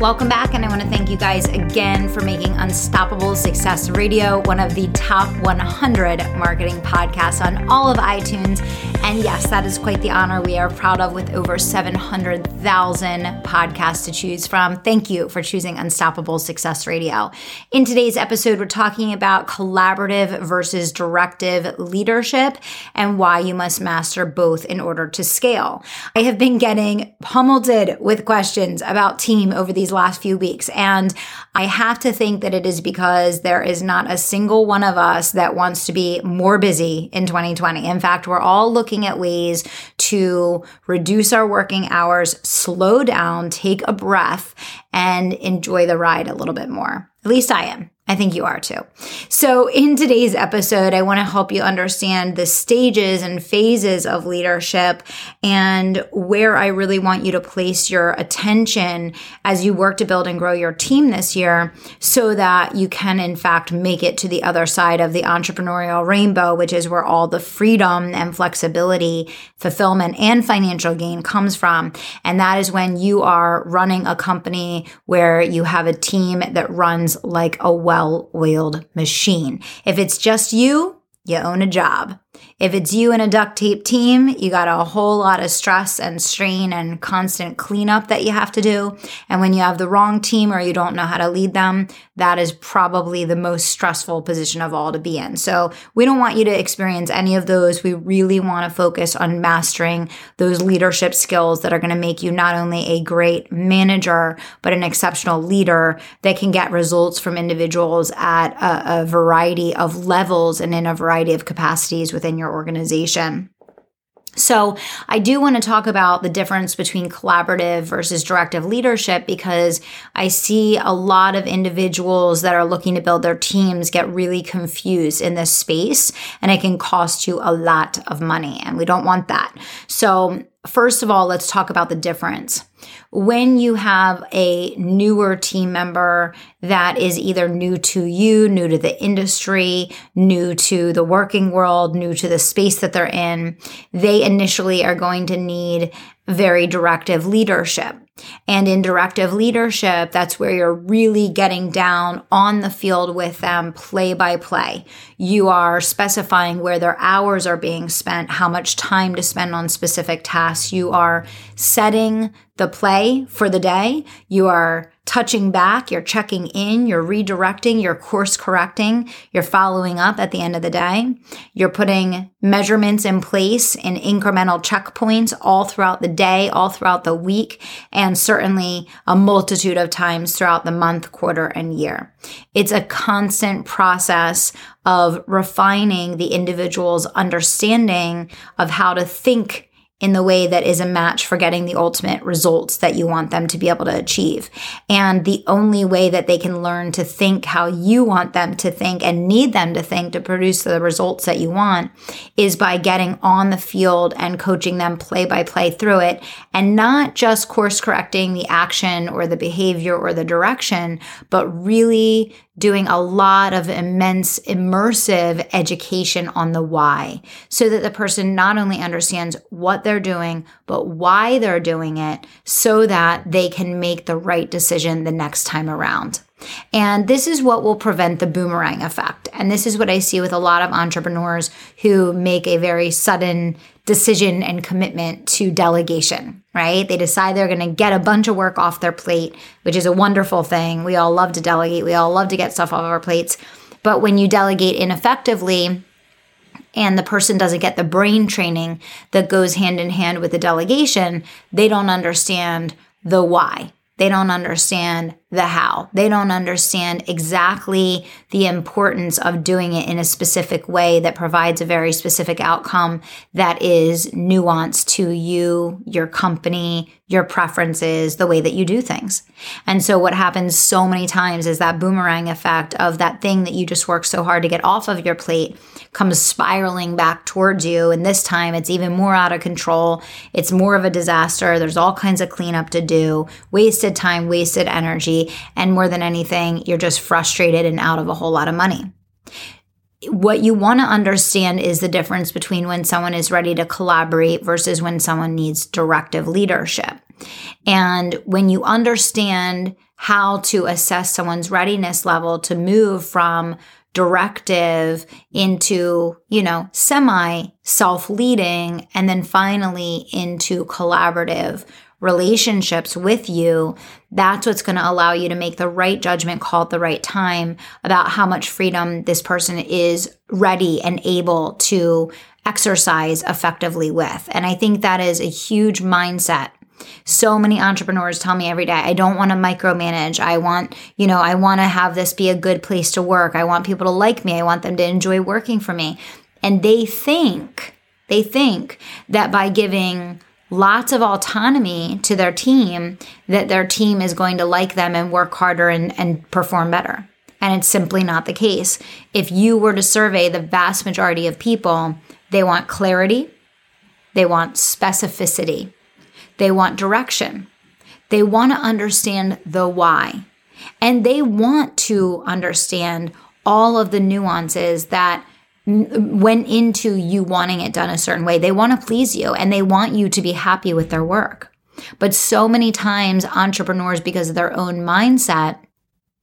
Welcome back, and I want to thank you guys again for making Unstoppable Success Radio one of the top 100 marketing podcasts on all of iTunes. And yes, that is quite the honor we are proud of with over 700,000 podcasts to choose from. Thank you for choosing Unstoppable Success Radio. In today's episode, we're talking about collaborative versus directive leadership and why you must master both in order to scale. I have been getting pummeled with questions about team over these last few weeks. And I have to think that it is because there is not a single one of us that wants to be more busy in 2020. In fact, we're all looking at ways to reduce our working hours, slow down, take a breath, and enjoy the ride a little bit more. At least I am. I think you are too. So, in today's episode, I want to help you understand the stages and phases of leadership and where I really want you to place your attention as you work to build and grow your team this year so that you can, in fact, make it to the other side of the entrepreneurial rainbow, which is where all the freedom and flexibility, fulfillment, and financial gain comes from. And that is when you are running a company where you have a team that runs like a well well oiled machine. If it's just you, you own a job. If it's you and a duct tape team, you got a whole lot of stress and strain and constant cleanup that you have to do. And when you have the wrong team or you don't know how to lead them, that is probably the most stressful position of all to be in. So we don't want you to experience any of those. We really want to focus on mastering those leadership skills that are going to make you not only a great manager, but an exceptional leader that can get results from individuals at a, a variety of levels and in a variety of capacities within your organization. So, I do want to talk about the difference between collaborative versus directive leadership because I see a lot of individuals that are looking to build their teams get really confused in this space, and it can cost you a lot of money, and we don't want that. So, first of all, let's talk about the difference when you have a newer team member that is either new to you, new to the industry, new to the working world, new to the space that they're in, they initially are going to need very directive leadership. And in directive leadership, that's where you're really getting down on the field with them play by play. You are specifying where their hours are being spent, how much time to spend on specific tasks. You are setting the play for the day. You are touching back, you're checking in, you're redirecting, you're course correcting, you're following up at the end of the day. You're putting measurements in place in incremental checkpoints all throughout the day, all throughout the week, and certainly a multitude of times throughout the month, quarter, and year. It's a constant process of refining the individual's understanding of how to think in the way that is a match for getting the ultimate results that you want them to be able to achieve. And the only way that they can learn to think how you want them to think and need them to think to produce the results that you want is by getting on the field and coaching them play by play through it and not just course correcting the action or the behavior or the direction, but really doing a lot of immense immersive education on the why so that the person not only understands what they're doing, but why they're doing it so that they can make the right decision the next time around. And this is what will prevent the boomerang effect. And this is what I see with a lot of entrepreneurs who make a very sudden decision and commitment to delegation, right? They decide they're going to get a bunch of work off their plate, which is a wonderful thing. We all love to delegate, we all love to get stuff off our plates. But when you delegate ineffectively, and the person doesn't get the brain training that goes hand in hand with the delegation, they don't understand the why. They don't understand the how. They don't understand exactly the importance of doing it in a specific way that provides a very specific outcome that is nuanced to you, your company, your preferences, the way that you do things. And so what happens so many times is that boomerang effect of that thing that you just worked so hard to get off of your plate comes spiraling back towards you. And this time it's even more out of control. It's more of a disaster. There's all kinds of cleanup to do, wasted time, wasted energy. And more than anything, you're just frustrated and out of a whole lot of money what you want to understand is the difference between when someone is ready to collaborate versus when someone needs directive leadership. And when you understand how to assess someone's readiness level to move from directive into, you know, semi self leading, and then finally into collaborative relationships with you, that's what's going to allow you to make the right judgment call at the right time about how much freedom this person is ready and able to exercise effectively with. And I think that is a huge mindset so many entrepreneurs tell me every day, I don't want to micromanage. I want, you know, I want to have this be a good place to work. I want people to like me. I want them to enjoy working for me. And they think, they think that by giving lots of autonomy to their team, that their team is going to like them and work harder and, and perform better. And it's simply not the case. If you were to survey the vast majority of people, they want clarity, they want specificity, they want direction. They want to understand the why. And they want to understand all of the nuances that went into you wanting it done a certain way. They want to please you and they want you to be happy with their work. But so many times, entrepreneurs, because of their own mindset,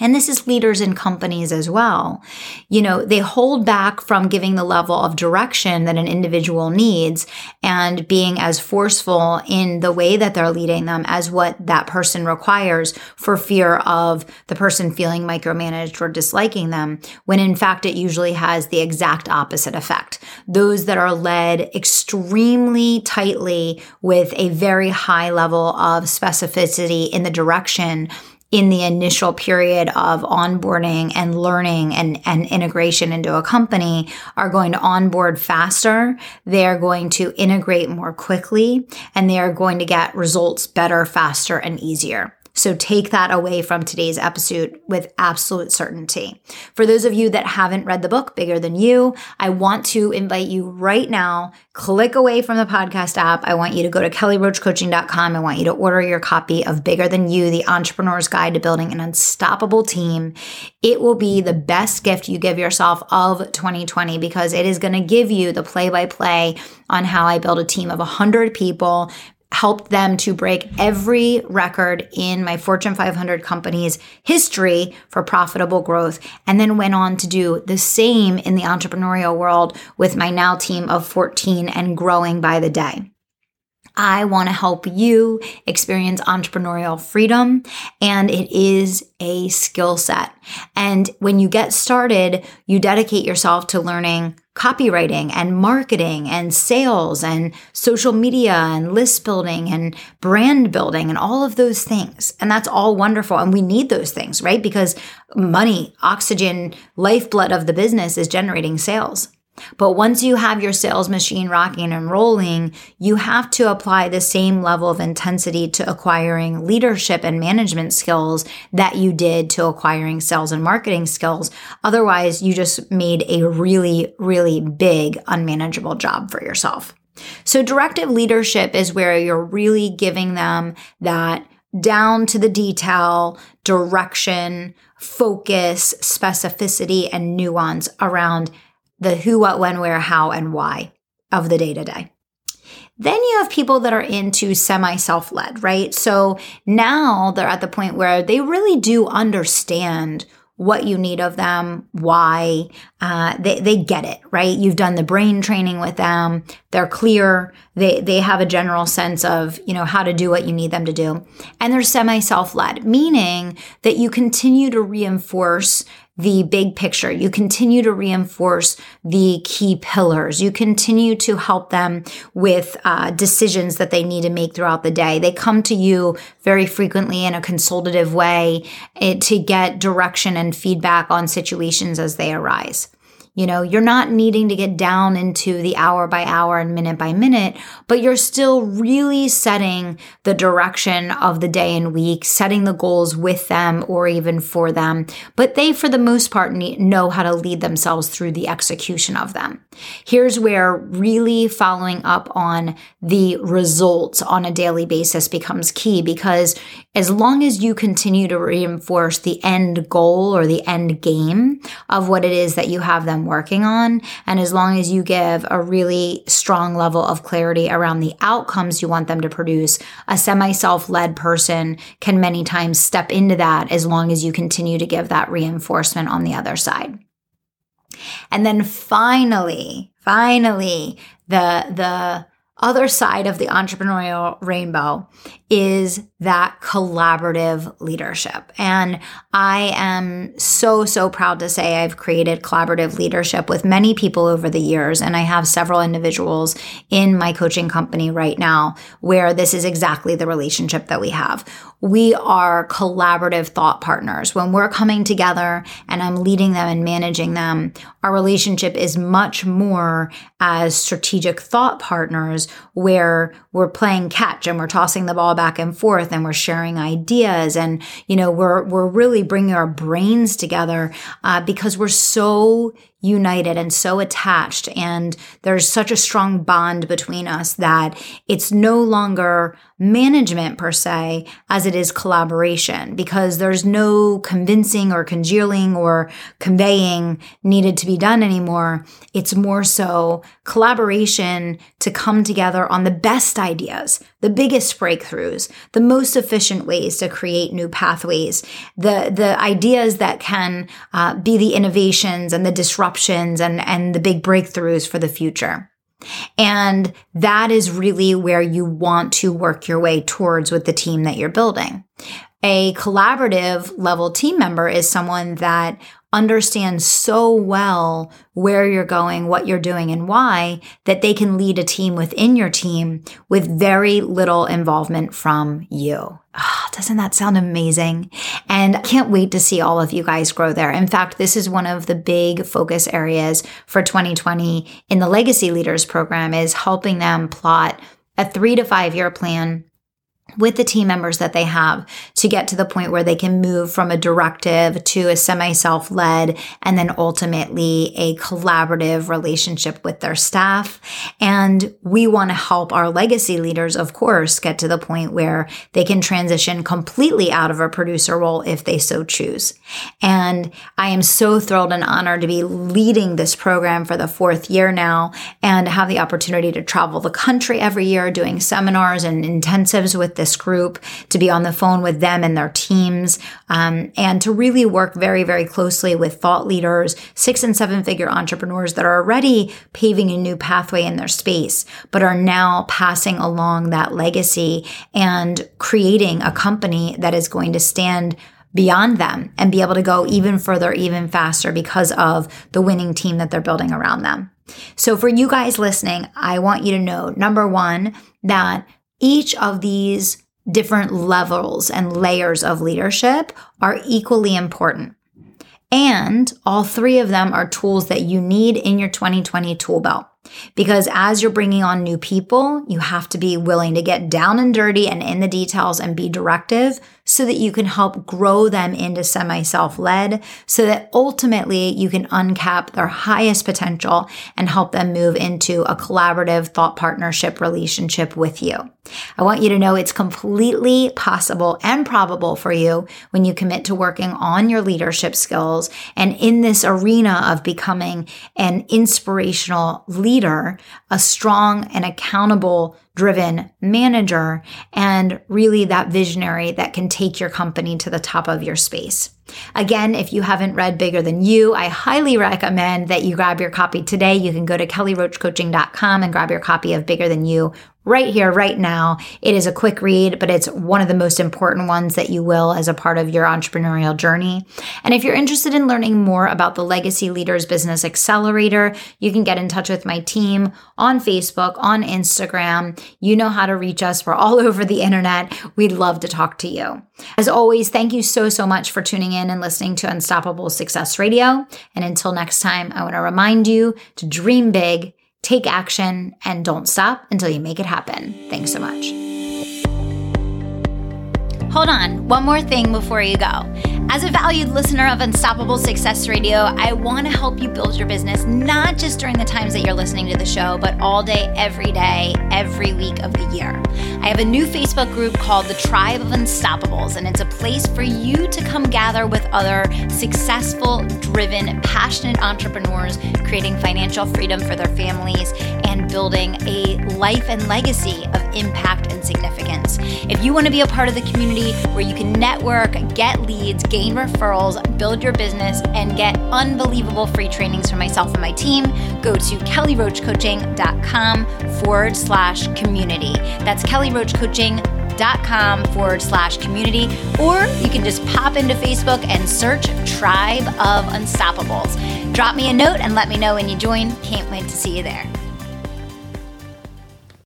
and this is leaders in companies as well. You know, they hold back from giving the level of direction that an individual needs and being as forceful in the way that they're leading them as what that person requires for fear of the person feeling micromanaged or disliking them, when in fact it usually has the exact opposite effect. Those that are led extremely tightly with a very high level of specificity in the direction in the initial period of onboarding and learning and, and integration into a company are going to onboard faster. They're going to integrate more quickly and they are going to get results better, faster, and easier. So take that away from today's episode with absolute certainty. For those of you that haven't read the book, Bigger Than You, I want to invite you right now, click away from the podcast app. I want you to go to kellyroachcoaching.com. I want you to order your copy of Bigger Than You, the entrepreneur's guide to building an unstoppable team. It will be the best gift you give yourself of 2020 because it is going to give you the play by play on how I build a team of 100 people helped them to break every record in my Fortune 500 company's history for profitable growth, and then went on to do the same in the entrepreneurial world with my now team of 14 and growing by the day. I want to help you experience entrepreneurial freedom and it is a skill set. And when you get started, you dedicate yourself to learning copywriting and marketing and sales and social media and list building and brand building and all of those things. And that's all wonderful. And we need those things, right? Because money, oxygen, lifeblood of the business is generating sales. But once you have your sales machine rocking and rolling, you have to apply the same level of intensity to acquiring leadership and management skills that you did to acquiring sales and marketing skills. Otherwise, you just made a really, really big, unmanageable job for yourself. So directive leadership is where you're really giving them that down to the detail, direction, focus, specificity, and nuance around the who, what, when, where, how, and why of the day to day. Then you have people that are into semi self led, right? So now they're at the point where they really do understand what you need of them, why. Uh, they, they get it, right? You've done the brain training with them. They're clear. They, they have a general sense of, you know, how to do what you need them to do. And they're semi self led, meaning that you continue to reinforce the big picture. You continue to reinforce the key pillars. You continue to help them with uh, decisions that they need to make throughout the day. They come to you very frequently in a consultative way eh, to get direction and feedback on situations as they arise. You know, you're not needing to get down into the hour by hour and minute by minute, but you're still really setting the direction of the day and week, setting the goals with them or even for them. But they, for the most part, know how to lead themselves through the execution of them. Here's where really following up on the results on a daily basis becomes key because as long as you continue to reinforce the end goal or the end game of what it is that you have them working on. And as long as you give a really strong level of clarity around the outcomes you want them to produce, a semi self led person can many times step into that as long as you continue to give that reinforcement on the other side. And then finally, finally, the, the, other side of the entrepreneurial rainbow is that collaborative leadership. And I am so, so proud to say I've created collaborative leadership with many people over the years. And I have several individuals in my coaching company right now where this is exactly the relationship that we have. We are collaborative thought partners. When we're coming together and I'm leading them and managing them, our relationship is much more as strategic thought partners where we're playing catch and we're tossing the ball back and forth and we're sharing ideas and you know we're we're really bringing our brains together uh, because we're so united and so attached and there's such a strong bond between us that it's no longer management per se as it is collaboration because there's no convincing or congealing or conveying needed to be done anymore. It's more so collaboration to come together on the best ideas the biggest breakthroughs the most efficient ways to create new pathways the the ideas that can uh, be the innovations and the disruptions disruptions and, and the big breakthroughs for the future. And that is really where you want to work your way towards with the team that you're building. A collaborative level team member is someone that understands so well where you're going, what you're doing, and why that they can lead a team within your team with very little involvement from you. Oh, doesn't that sound amazing? And I can't wait to see all of you guys grow there. In fact, this is one of the big focus areas for 2020 in the Legacy Leaders program is helping them plot a three to five year plan with the team members that they have to get to the point where they can move from a directive to a semi self led and then ultimately a collaborative relationship with their staff. And we want to help our legacy leaders, of course, get to the point where they can transition completely out of a producer role if they so choose. And I am so thrilled and honored to be leading this program for the fourth year now and have the opportunity to travel the country every year doing seminars and intensives with this group, to be on the phone with them and their teams, um, and to really work very, very closely with thought leaders, six and seven figure entrepreneurs that are already paving a new pathway in their space, but are now passing along that legacy and creating a company that is going to stand beyond them and be able to go even further, even faster because of the winning team that they're building around them. So for you guys listening, I want you to know number one, that each of these different levels and layers of leadership are equally important. And all three of them are tools that you need in your 2020 tool belt. Because as you're bringing on new people, you have to be willing to get down and dirty and in the details and be directive so that you can help grow them into semi self led so that ultimately you can uncap their highest potential and help them move into a collaborative thought partnership relationship with you. I want you to know it's completely possible and probable for you when you commit to working on your leadership skills and in this arena of becoming an inspirational leader, a strong and accountable driven manager and really that visionary that can take your company to the top of your space. Again, if you haven't read Bigger Than You, I highly recommend that you grab your copy today. You can go to kellyroachcoaching.com and grab your copy of Bigger Than You right here, right now. It is a quick read, but it's one of the most important ones that you will as a part of your entrepreneurial journey. And if you're interested in learning more about the Legacy Leaders Business Accelerator, you can get in touch with my team on Facebook, on Instagram. You know how to reach us. We're all over the internet. We'd love to talk to you. As always, thank you so, so much for tuning in and listening to Unstoppable Success Radio. And until next time, I want to remind you to dream big take action, and don't stop until you make it happen. Thanks so much. Hold on, one more thing before you go. As a valued listener of Unstoppable Success Radio, I want to help you build your business not just during the times that you're listening to the show, but all day, every day, every week of the year. I have a new Facebook group called the Tribe of Unstoppables, and it's a place for you to come gather with other successful, driven, passionate entrepreneurs creating financial freedom for their families and building a life and legacy of impact and significance. If you want to be a part of the community where you can network, get leads, gain referrals, build your business, and get unbelievable free trainings from myself and my team, go to kellyroachcoaching.com forward slash community. That's kellyroachcoaching.com forward slash community. Or you can just pop into Facebook and search Tribe of Unstoppables. Drop me a note and let me know when you join. Can't wait to see you there.